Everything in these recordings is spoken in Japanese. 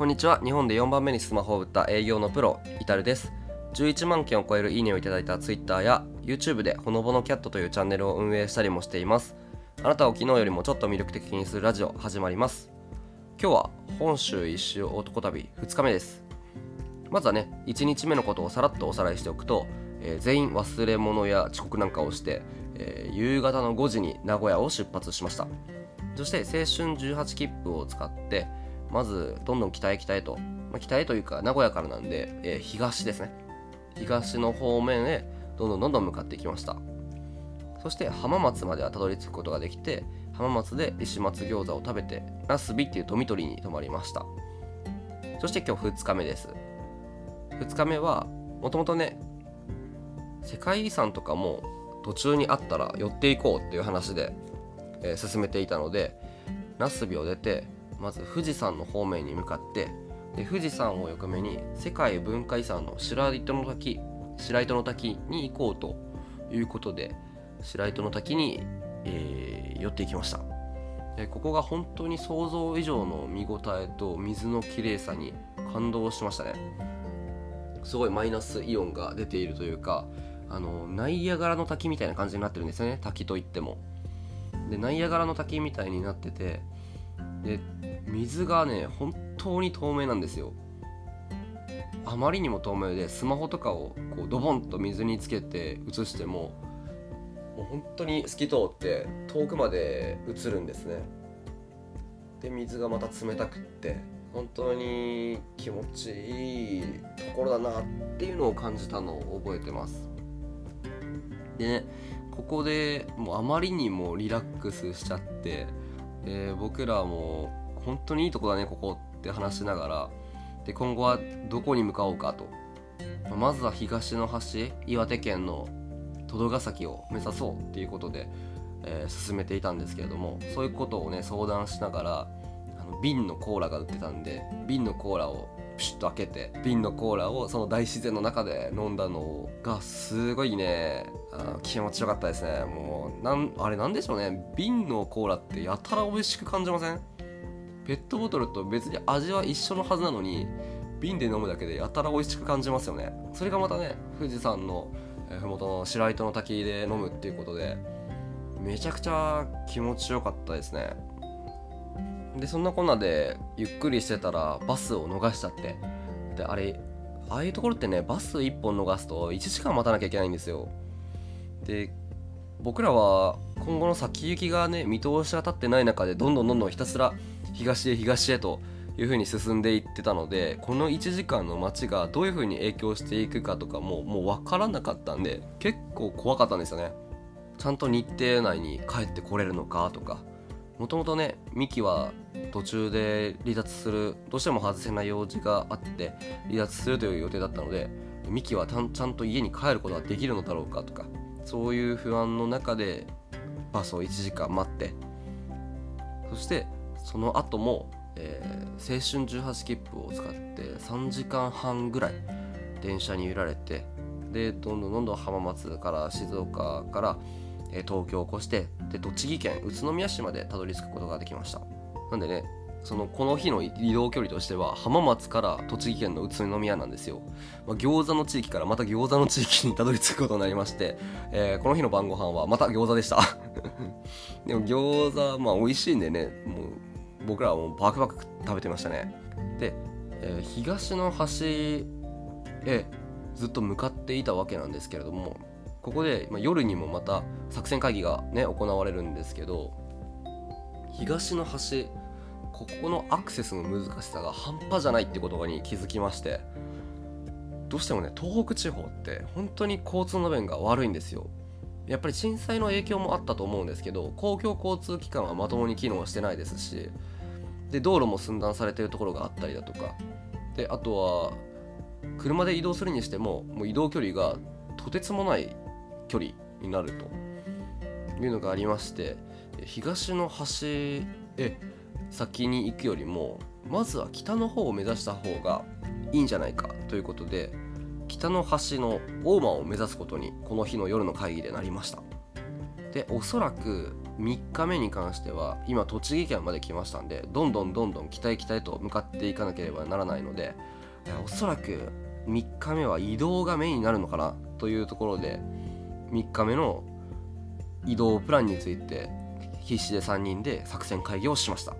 こんにちは。日本で4番目にスマホを売った営業のプロイタルです。11万件を超えるいいねをいただいた Twitter や YouTube でほのぼのキャットというチャンネルを運営したりもしています。あなたを昨日よりもちょっと魅力的にするラジオ始まります。今日は本州一周男旅2日目です。まずはね1日目のことをさらっとおさらいしておくと、えー全員忘れ物や遅刻なんかをして、えー夕方の5時に名古屋を出発しました。そして青春18切符を使ってまずどんどん北へ北へと、まあ、北へというか名古屋からなんで、えー東ですね。東の方面へどんどんどんどん向かっていきました。そして浜松まではたどり着くことができて浜松で石松餃子を食べて那須美っていうドミトリーに泊まりました。そして今日2日目です。2日目はもともとね世界遺産とかも途中にあったら寄っていこうっていう話で、えー進めていたので那須美を出てまず富士山の方面に向かってで富士山を横目に世界文化遺産の白糸の滝白糸の滝に行こうということで白糸の滝に、えー寄っていきました。でここが本当に想像以上の見応えと水の綺麗さに感動しましたね。すごいマイナスイオンが出ているというかあのナイアガラの滝みたいな感じになってるんですよね滝といっても。でナイアガラの滝みたいになっててで水がね本当に透明なんですよ。あまりにも透明でスマホとかをこうドボンと水につけて映してももう本当に透き通って遠くまで映るんですね。で水がまた冷たくって本当に気持ちいいところだなっていうのを感じたのを覚えてます。でねここでもうあまりにもリラックスしちゃってで僕らも本当にいいとこだねここって話しながら。で今後はどこに向かおうかと。まずは東の端岩手県の戸ヶ崎を目指そうっていうことで、えー進めていたんですけれどもそういうことをね相談しながらあの瓶のコーラが売ってたんで瓶のコーラをピシッと開けて瓶のコーラをその大自然の中で飲んだのがすごいね。あ気持ちよかったですね。もうなんあれなんでしょうね。瓶のコーラってやたら美味しく感じません？ペットボトルと別に味は一緒のはずなのに瓶で飲むだけでやたら美味しく感じますよね。それがまたね富士山のえ麓の白糸の滝で飲むっていうことでめちゃくちゃ気持ちよかったですね。でそんなこんなでゆっくりしてたらバスを逃しちゃって。であれああいうところってねバス1本逃すと1時間待たなきゃいけないんですよ。で僕らは今後の先行きがね見通しが立ってない中でどんどんどんどんひたすら東へ東へという風に進んでいってたのでこの1時間の街がどういう風に影響していくかとかももう分からなかったんで結構怖かったんですよね。ちゃんと日程内に帰ってこれるのかとか。もともとねミキは途中で離脱するどうしても外せない用事があって離脱するという予定だったのでミキはちゃんと家に帰ることができるのだろうかとかそういう不安の中でバスを1時間待ってそしてその後も、えー青春18切符を使って3時間半ぐらい電車に揺られてでどんどんどんどん浜松から静岡から、え東京を越してで栃木県宇都宮市までたどり着くことができました。なんでねそのこの日の移動距離としては浜松から栃木県の宇都宮なんですよ、まあ、餃子の地域からまた餃子の地域にたどり着くことになりまして、えーこの日の晩ご飯はまた餃子でした。でも餃子まあ美味しいんでねもう僕らはもうバクバク食べてましたね。で、えー東の端へずっと向かっていたわけなんですけれどもここで、まあ、夜にもまた作戦会議がね行われるんですけど東の端ここのアクセスの難しさが半端じゃないってことに気づきましてどうしてもね東北地方って本当に交通の便が悪いんですよ。やっぱり震災の影響もあったと思うんですけど公共交通機関はまともに機能してないですしで道路も寸断されてるところがあったりだとか。であとは車で移動するにしてももう移動距離がとてつもない距離になるというのがありまして東の端へ先に行くよりもまずは北の方を目指した方がいいんじゃないかということで北の端の大間を目指すことにこの日の夜の会議でなりました。でおそらく3日目に関しては今栃木県まで来ましたんでどんどんどんどん北へ北へと向かっていかなければならないのでおそらく3日目は移動がメインになるのかなというところで3日目の移動プランについて必死で3人で作戦会議をしました。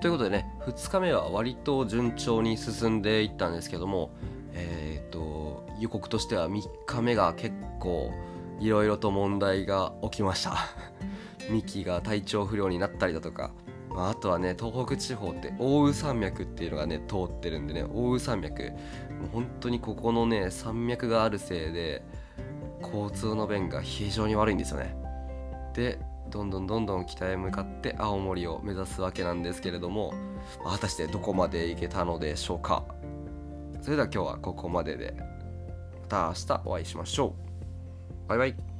ということでね2日目は割と順調に進んでいったんですけどもえっ、と予告としては3日目が結構いろいろと問題が起きました。ミキが体調不良になったりだとかまあ、あとはね東北地方って奥羽山脈っていうのがね通ってるんでね奥羽山脈もう本当にここのね山脈があるせいで交通の便が非常に悪いんですよね。でどんどんどんどん北へ向かって青森を目指すわけなんですけれども果たしてどこまで行けたのでしょうか。それでは今日はここまでで。また明日お会いしましょう。バイバイ。